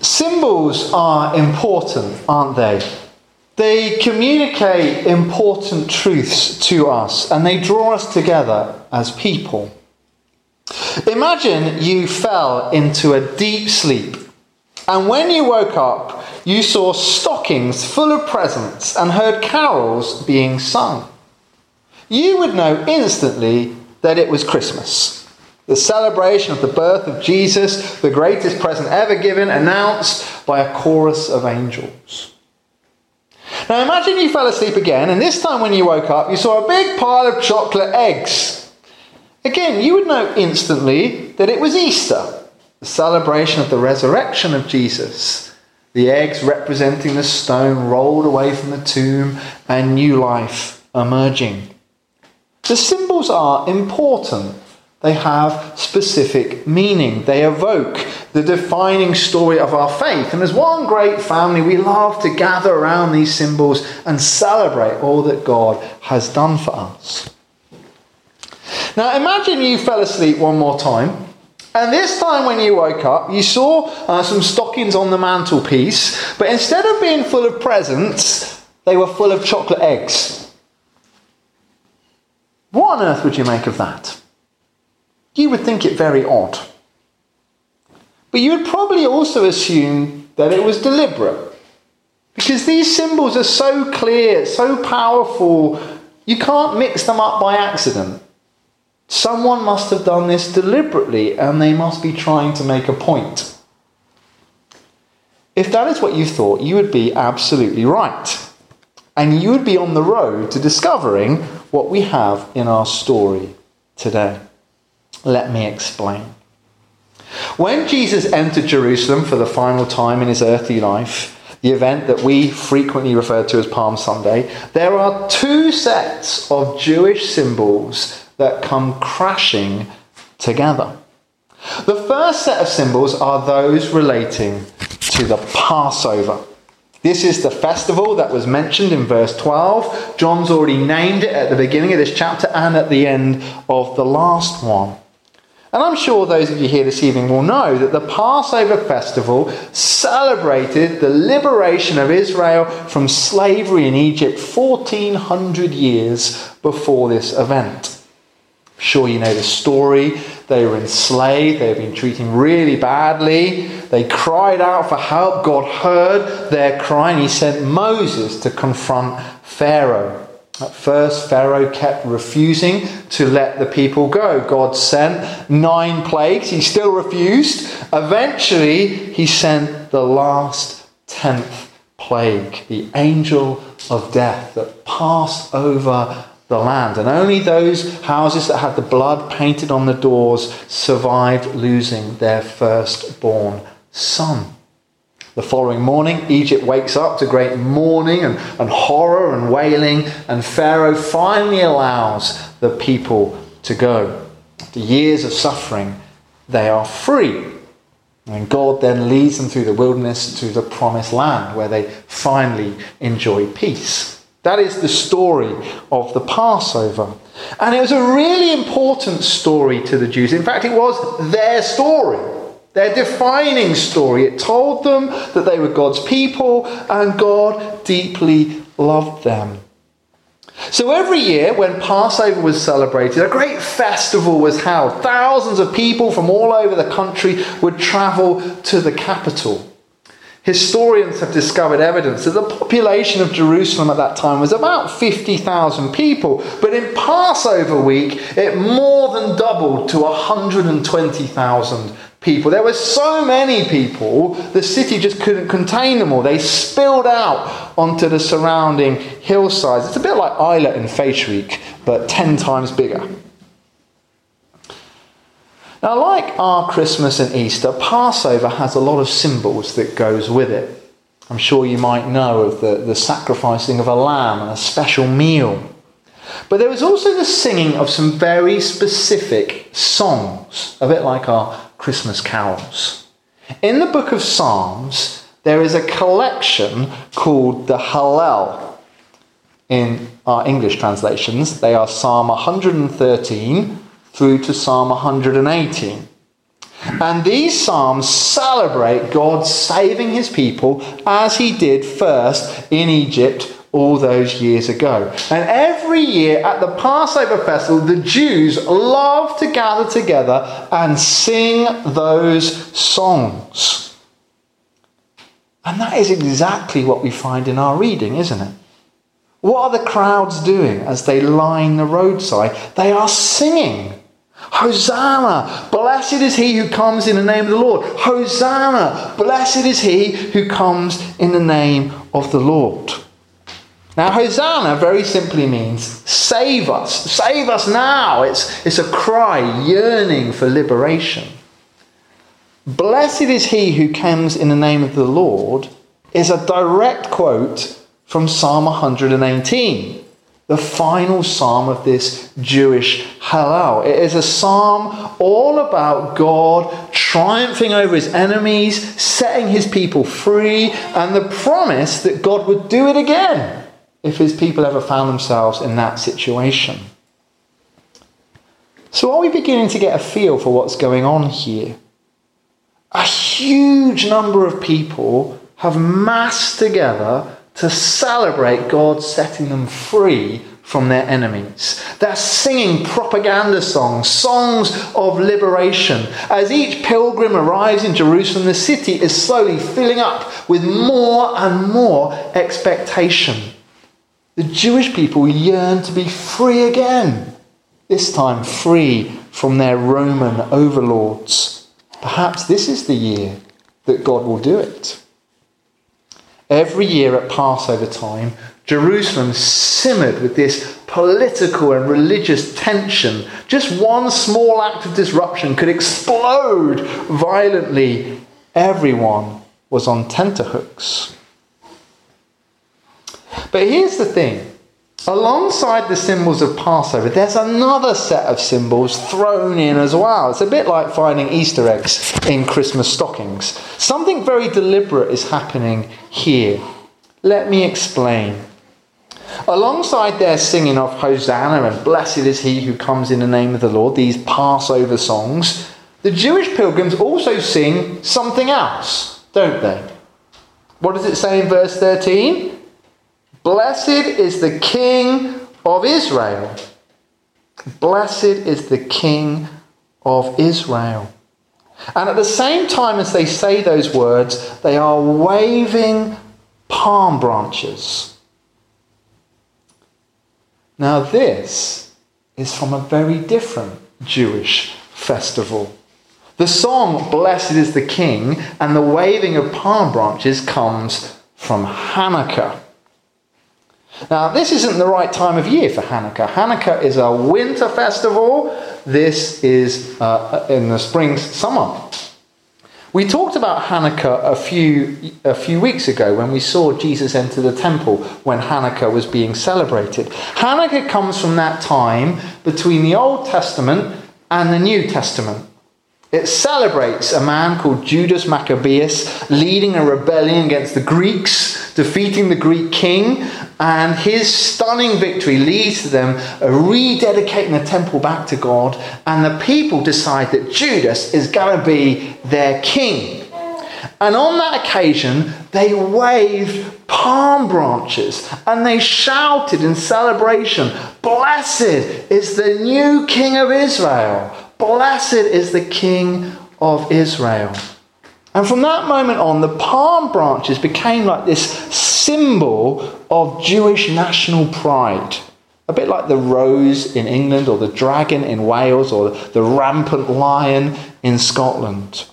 Symbols are important, aren't they? They communicate important truths to us and they draw us together as people. Imagine you fell into a deep sleep, and when you woke up, you saw stockings full of presents and heard carols being sung. You would know instantly that it was Christmas. The celebration of the birth of Jesus, the greatest present ever given, announced by a chorus of angels. Now imagine you fell asleep again, and this time when you woke up, you saw a big pile of chocolate eggs. Again, you would know instantly that it was Easter, the celebration of the resurrection of Jesus. The eggs representing the stone rolled away from the tomb and new life emerging. The symbols are important. They have specific meaning. They evoke the defining story of our faith. And as one great family, we love to gather around these symbols and celebrate all that God has done for us. Now, imagine you fell asleep one more time. And this time, when you woke up, you saw uh, some stockings on the mantelpiece, but instead of being full of presents, they were full of chocolate eggs. What on earth would you make of that? You would think it very odd. But you would probably also assume that it was deliberate. Because these symbols are so clear, so powerful, you can't mix them up by accident. Someone must have done this deliberately and they must be trying to make a point. If that is what you thought, you would be absolutely right. And you would be on the road to discovering what we have in our story today. Let me explain. When Jesus entered Jerusalem for the final time in his earthly life, the event that we frequently refer to as Palm Sunday, there are two sets of Jewish symbols that come crashing together. The first set of symbols are those relating to the Passover. This is the festival that was mentioned in verse 12. John's already named it at the beginning of this chapter and at the end of the last one. And I'm sure those of you here this evening will know that the Passover festival celebrated the liberation of Israel from slavery in Egypt 1400 years before this event. Sure, you know the story. They were enslaved, they had been treated really badly. They cried out for help. God heard their cry and he sent Moses to confront Pharaoh. At first, Pharaoh kept refusing to let the people go. God sent nine plagues. He still refused. Eventually, he sent the last tenth plague, the angel of death that passed over the land. And only those houses that had the blood painted on the doors survived losing their firstborn son. The following morning, Egypt wakes up to great mourning and, and horror and wailing, and Pharaoh finally allows the people to go. After years of suffering, they are free. And God then leads them through the wilderness to the promised land where they finally enjoy peace. That is the story of the Passover. And it was a really important story to the Jews. In fact, it was their story, their defining story. It told them that they were God's people and God deeply loved them. So every year, when Passover was celebrated, a great festival was held. Thousands of people from all over the country would travel to the capital. Historians have discovered evidence that the population of Jerusalem at that time was about 50,000 people, but in Passover week it more than doubled to 120,000 people. There were so many people, the city just couldn't contain them all. They spilled out onto the surrounding hillsides. It's a bit like Islay in Fèis week, but 10 times bigger. Now, like our Christmas and Easter, Passover has a lot of symbols that goes with it. I'm sure you might know of the, the sacrificing of a lamb and a special meal. But there was also the singing of some very specific songs, a bit like our Christmas carols. In the book of Psalms, there is a collection called the Hallel. In our English translations, they are Psalm 113, through to Psalm 118. And these psalms celebrate God saving his people as he did first in Egypt all those years ago. And every year at the Passover festival, the Jews love to gather together and sing those songs. And that is exactly what we find in our reading, isn't it? What are the crowds doing as they line the roadside? They are singing. Hosanna! Blessed is he who comes in the name of the Lord. Hosanna! Blessed is he who comes in the name of the Lord. Now, Hosanna very simply means save us. Save us now. It's, it's a cry yearning for liberation. Blessed is he who comes in the name of the Lord is a direct quote from Psalm 118, the final psalm of this Jewish Hallel. It is a psalm all about God triumphing over his enemies, setting his people free, and the promise that God would do it again if his people ever found themselves in that situation. So, are we beginning to get a feel for what's going on here? A huge number of people have massed together to celebrate God setting them free from their enemies. They're singing propaganda songs, songs of liberation. As each pilgrim arrives in Jerusalem, the city is slowly filling up with more and more expectation. The Jewish people yearn to be free again, this time free from their Roman overlords. Perhaps this is the year that God will do it. Every year at Passover time, Jerusalem simmered with this political and religious tension. Just one small act of disruption could explode violently. Everyone was on tenterhooks. But here's the thing alongside the symbols of Passover, there's another set of symbols thrown in as well. It's a bit like finding Easter eggs in Christmas stockings. Something very deliberate is happening here. Let me explain. Alongside their singing of Hosanna and Blessed is he who comes in the name of the Lord, these Passover songs, the Jewish pilgrims also sing something else, don't they? What does it say in verse 13? Blessed is the King of Israel. Blessed is the King of Israel. And at the same time as they say those words, they are waving palm branches. Now, this is from a very different Jewish festival. The song, Blessed is the King, and the waving of palm branches comes from Hanukkah. Now, this isn't the right time of year for Hanukkah. Hanukkah is a winter festival. This is uh, in the spring, summer. We talked about Hanukkah a few, a few weeks ago when we saw Jesus enter the temple when Hanukkah was being celebrated. Hanukkah comes from that time between the Old Testament and the New Testament. It celebrates a man called Judas Maccabeus leading a rebellion against the Greeks, defeating the Greek king, and his stunning victory leads to them uh, rededicating the temple back to God, and the people decide that Judas is going to be their king. And on that occasion, they waved palm branches and they shouted in celebration, Blessed is the new King of Israel! Blessed is the King of Israel. And from that moment on, the palm branches became like this symbol of Jewish national pride. A bit like the rose in England, or the dragon in Wales, or the rampant lion in Scotland.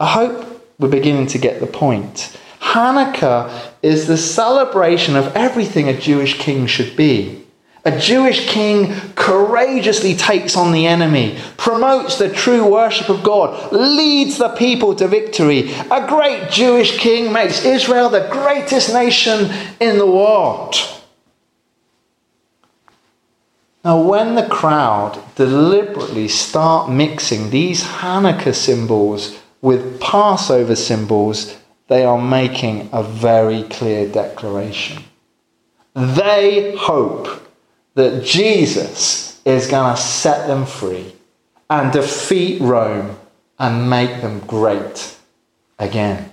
I hope we're beginning to get the point. Hanukkah is the celebration of everything a Jewish king should be. A Jewish king courageously takes on the enemy, promotes the true worship of God, leads the people to victory. A great Jewish king makes Israel the greatest nation in the world. Now, when the crowd deliberately start mixing these Hanukkah symbols with Passover symbols, they are making a very clear declaration. They hope that Jesus is going to set them free. and defeat Rome and make them great again.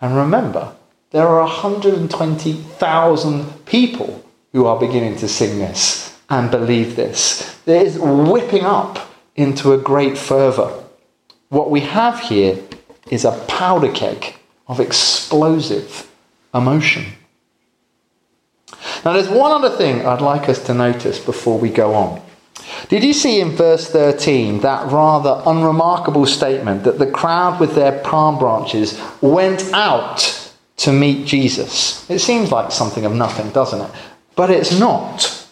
And remember, there are 120,000 people who are beginning to sing this and believe this. It is whipping up into a great fervour. What we have here is a powder keg of explosive emotion. Now, there's one other thing I'd like us to notice before we go on. Did you see in verse 13 that rather unremarkable statement that the crowd with their palm branches went out to meet Jesus? It seems like something of nothing, doesn't it? But it's not.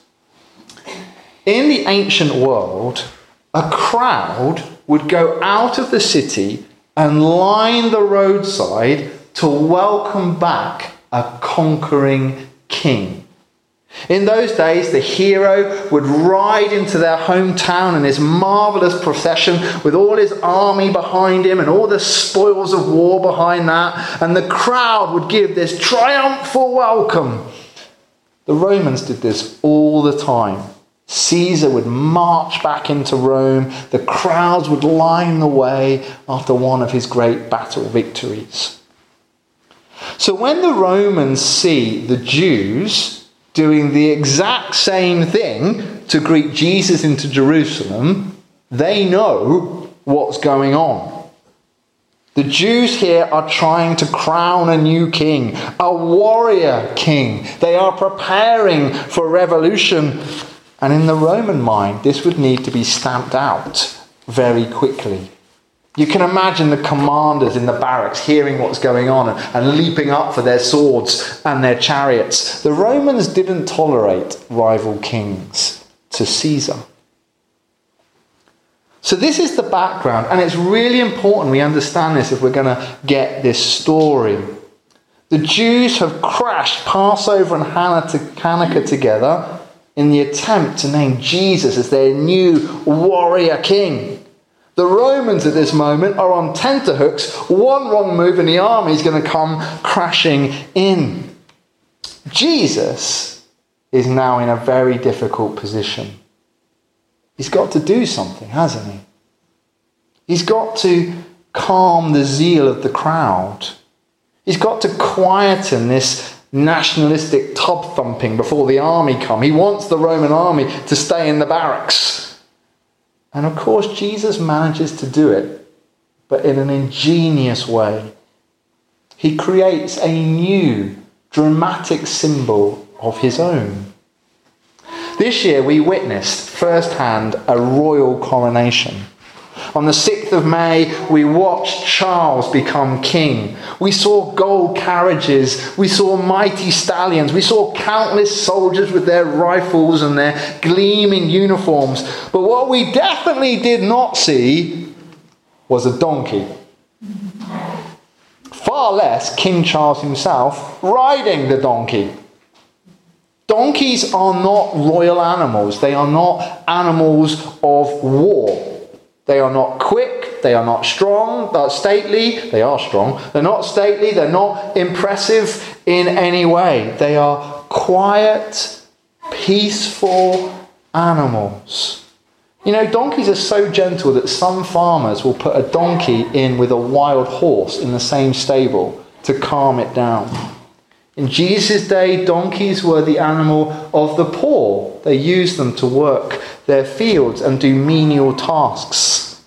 In the ancient world, a crowd would go out of the city and line the roadside to welcome back a conquering king. In those days, the hero would ride into their hometown in his marvelous procession with all his army behind him and all the spoils of war behind that, and the crowd would give this triumphal welcome. The Romans did this all the time. Caesar would march back into Rome, the crowds would line the way after one of his great battle victories. So when the Romans see the Jews doing the exact same thing to greet Jesus into Jerusalem, they know what's going on. The Jews here are trying to crown a new king, a warrior king. They are preparing for revolution. And in the Roman mind, this would need to be stamped out very quickly. You can imagine the commanders in the barracks hearing what's going on and, leaping up for their swords and their chariots. The Romans didn't tolerate rival kings to Caesar. So, this is the background, and it's really important we understand this if we're going to get this story. The Jews have crashed Passover and Hanukkah together in the attempt to name Jesus as their new warrior king. The Romans at this moment are on tenterhooks. One wrong move and the army is going to come crashing in. Jesus is now in a very difficult position. He's got to do something, hasn't he? He's got to calm the zeal of the crowd. He's got to quieten this nationalistic tub thumping before the army come. He wants the Roman army to stay in the barracks. And of course, Jesus manages to do it, but in an ingenious way. He creates a new, dramatic symbol of his own. This year, we witnessed firsthand a royal coronation. On the 6th of May, we watched Charles become king. We saw gold carriages. We saw mighty stallions. We saw countless soldiers with their rifles and their gleaming uniforms. But what we definitely did not see was a donkey. Far less King Charles himself riding the donkey. Donkeys are not royal animals, they are not animals of war. They are not quick, they are not strong, they're stately, they are strong. They're not stately, they're not impressive in any way. They are quiet, peaceful animals. You know, donkeys are so gentle that some farmers will put a donkey in with a wild horse in the same stable to calm it down. In Jesus' day, donkeys were the animal of the poor. They used them to work their fields and do menial tasks.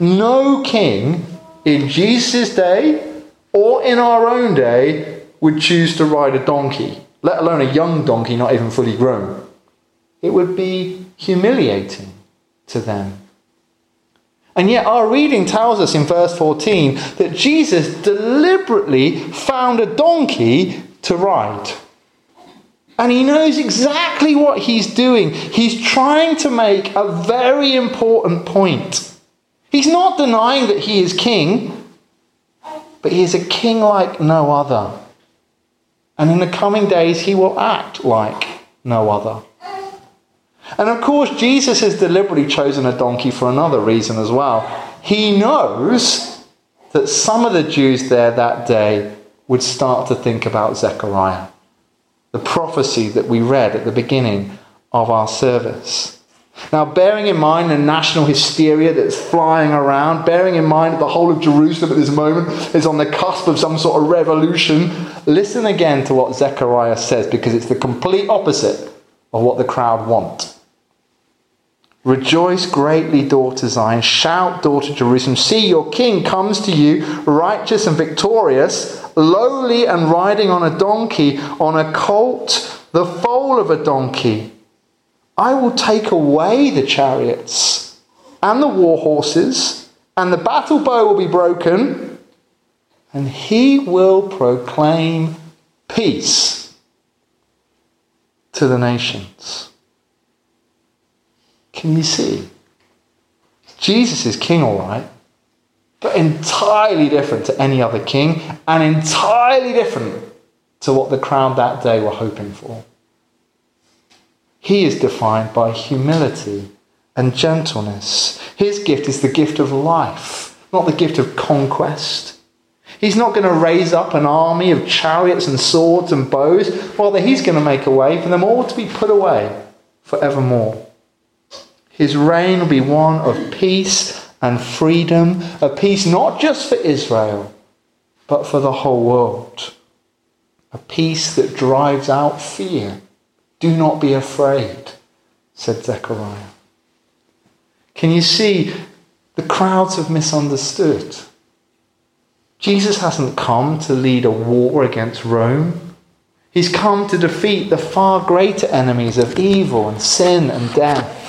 No king in Jesus' day or in our own day would choose to ride a donkey, let alone a young donkey not even fully grown. It would be humiliating to them. And yet, our reading tells us in verse 14 that Jesus deliberately found a donkey to ride. And he knows exactly what he's doing. He's trying to make a very important point. He's not denying that he is king, but he is a king like no other. And in the coming days, he will act like no other. And of course, Jesus has deliberately chosen a donkey for another reason as well. He knows that some of the Jews there that day would start to think about Zechariah the prophecy that we read at the beginning of our service. Now, bearing in mind the national hysteria that's flying around, bearing in mind that the whole of Jerusalem at this moment is on the cusp of some sort of revolution, listen again to what Zechariah says because it's the complete opposite of what the crowd want. Rejoice greatly, daughter Zion. Shout, daughter Jerusalem. See, your king comes to you, righteous and victorious, lowly and riding on a donkey, on a colt, the foal of a donkey. I will take away the chariots and the war horses, and the battle bow will be broken, and he will proclaim peace to the nations. Can you see? Jesus is king, all right, but entirely different to any other king and entirely different to what the crowd that day were hoping for. He is defined by humility and gentleness. His gift is the gift of life, not the gift of conquest. He's not going to raise up an army of chariots and swords and bows. Rather, he's going to make a way for them all to be put away forevermore. His reign will be one of peace and freedom, a peace not just for Israel, but for the whole world. A peace that drives out fear. Do not be afraid, said Zechariah. Can you see the crowds have misunderstood? Jesus hasn't come to lead a war against Rome. He's come to defeat the far greater enemies of evil and sin and death.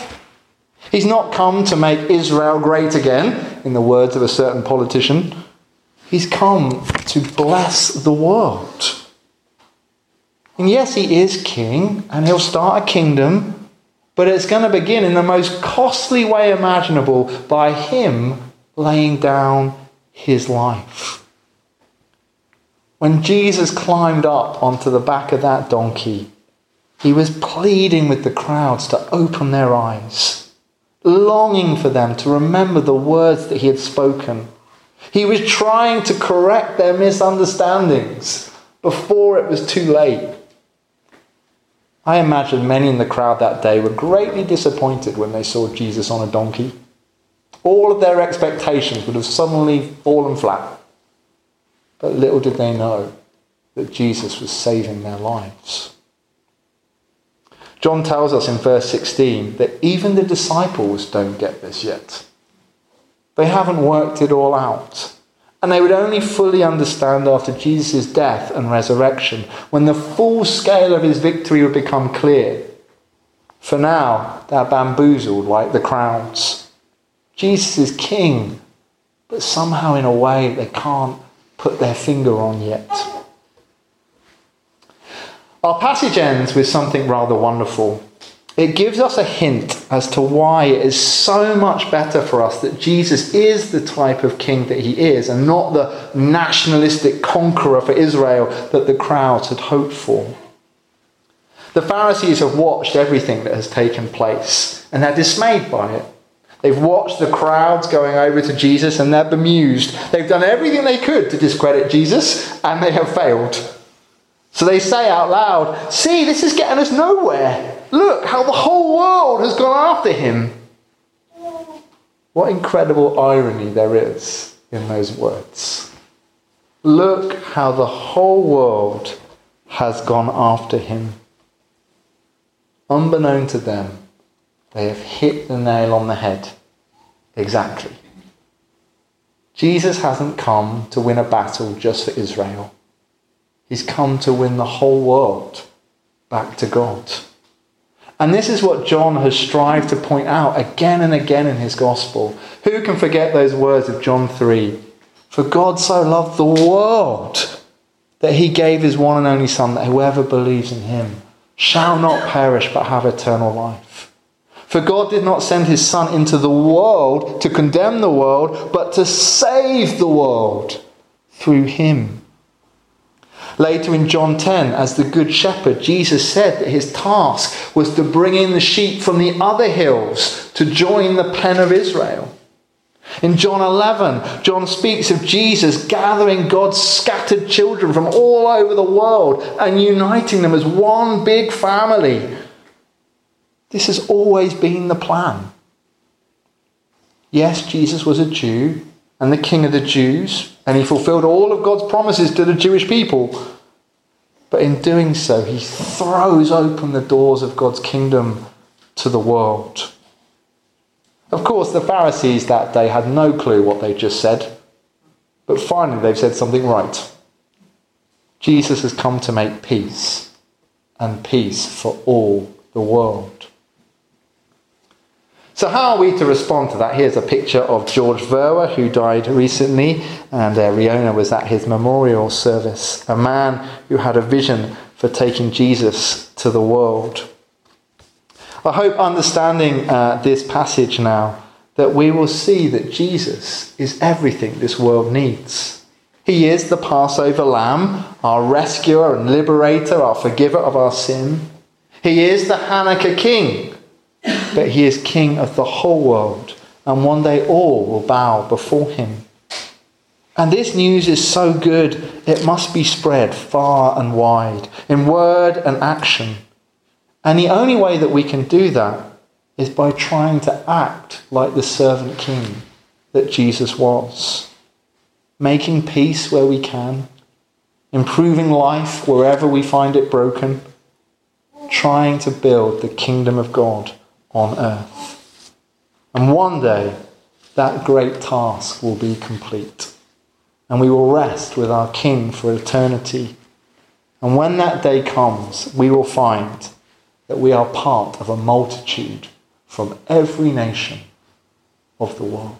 He's not come to make Israel great again, in the words of a certain politician. He's come to bless the world. And yes, he is king, and he'll start a kingdom, but it's going to begin in the most costly way imaginable by him laying down his life. When Jesus climbed up onto the back of that donkey, he was pleading with the crowds to open their eyes longing for them to remember the words that he had spoken. He was trying to correct their misunderstandings before it was too late. I imagine many in the crowd that day were greatly disappointed when they saw Jesus on a donkey. All of their expectations would have suddenly fallen flat. But little did they know that Jesus was saving their lives. John tells us in verse 16 that even the disciples don't get this yet. They haven't worked it all out. And they would only fully understand after Jesus' death and resurrection, when the full scale of his victory would become clear. For now, they're bamboozled like the crowds. Jesus is king, but somehow, in a way, they can't put their finger on yet. Our passage ends with something rather wonderful. It gives us a hint as to why it is so much better for us that Jesus is the type of king that he is and not the nationalistic conqueror for Israel that the crowds had hoped for. The Pharisees have watched everything that has taken place and they're dismayed by it. They've watched the crowds going over to Jesus and they're bemused. They've done everything they could to discredit Jesus and they have failed. So they say out loud, See, this is getting us nowhere. Look how the whole world has gone after him. What incredible irony there is in those words. Look how the whole world has gone after him. Unbeknown to them, they have hit the nail on the head. Exactly. Jesus hasn't come to win a battle just for Israel. He's come to win the whole world back to God. And this is what John has strived to point out again and again in his gospel. Who can forget those words of John 3? For God so loved the world that he gave his one and only Son, that whoever believes in him shall not perish but have eternal life. For God did not send his Son into the world to condemn the world, but to save the world through him. Later in John 10, as the Good Shepherd, Jesus said that his task was to bring in the sheep from the other hills to join the pen of Israel. In John 11, John speaks of Jesus gathering God's scattered children from all over the world and uniting them as one big family. This has always been the plan. Yes, Jesus was a Jew and the King of the Jews, and he fulfilled all of God's promises to the Jewish people. But in doing so, he throws open the doors of God's kingdom to the world. Of course, the Pharisees that day had no clue what they just said, but finally they've said something right. Jesus has come to make peace, and peace for all the world. So, how are we to respond to that? Here's a picture of George Verwer, who died recently, and uh, Riona was at his memorial service. A man who had a vision for taking Jesus to the world. I hope understanding uh, this passage now that we will see that Jesus is everything this world needs. He is the Passover lamb, our rescuer and liberator, our forgiver of our sin. He is the Hanukkah king, but he is king of the whole world, and one day all will bow before him. And this news is so good, it must be spread far and wide, in word and action. And the only way that we can do that is by trying to act like the servant king that Jesus was, making peace where we can, improving life wherever we find it broken, trying to build the kingdom of God on earth. And one day, that great task will be complete. And we will rest with our King for eternity. And when that day comes, we will find that we are part of a multitude from every nation of the world.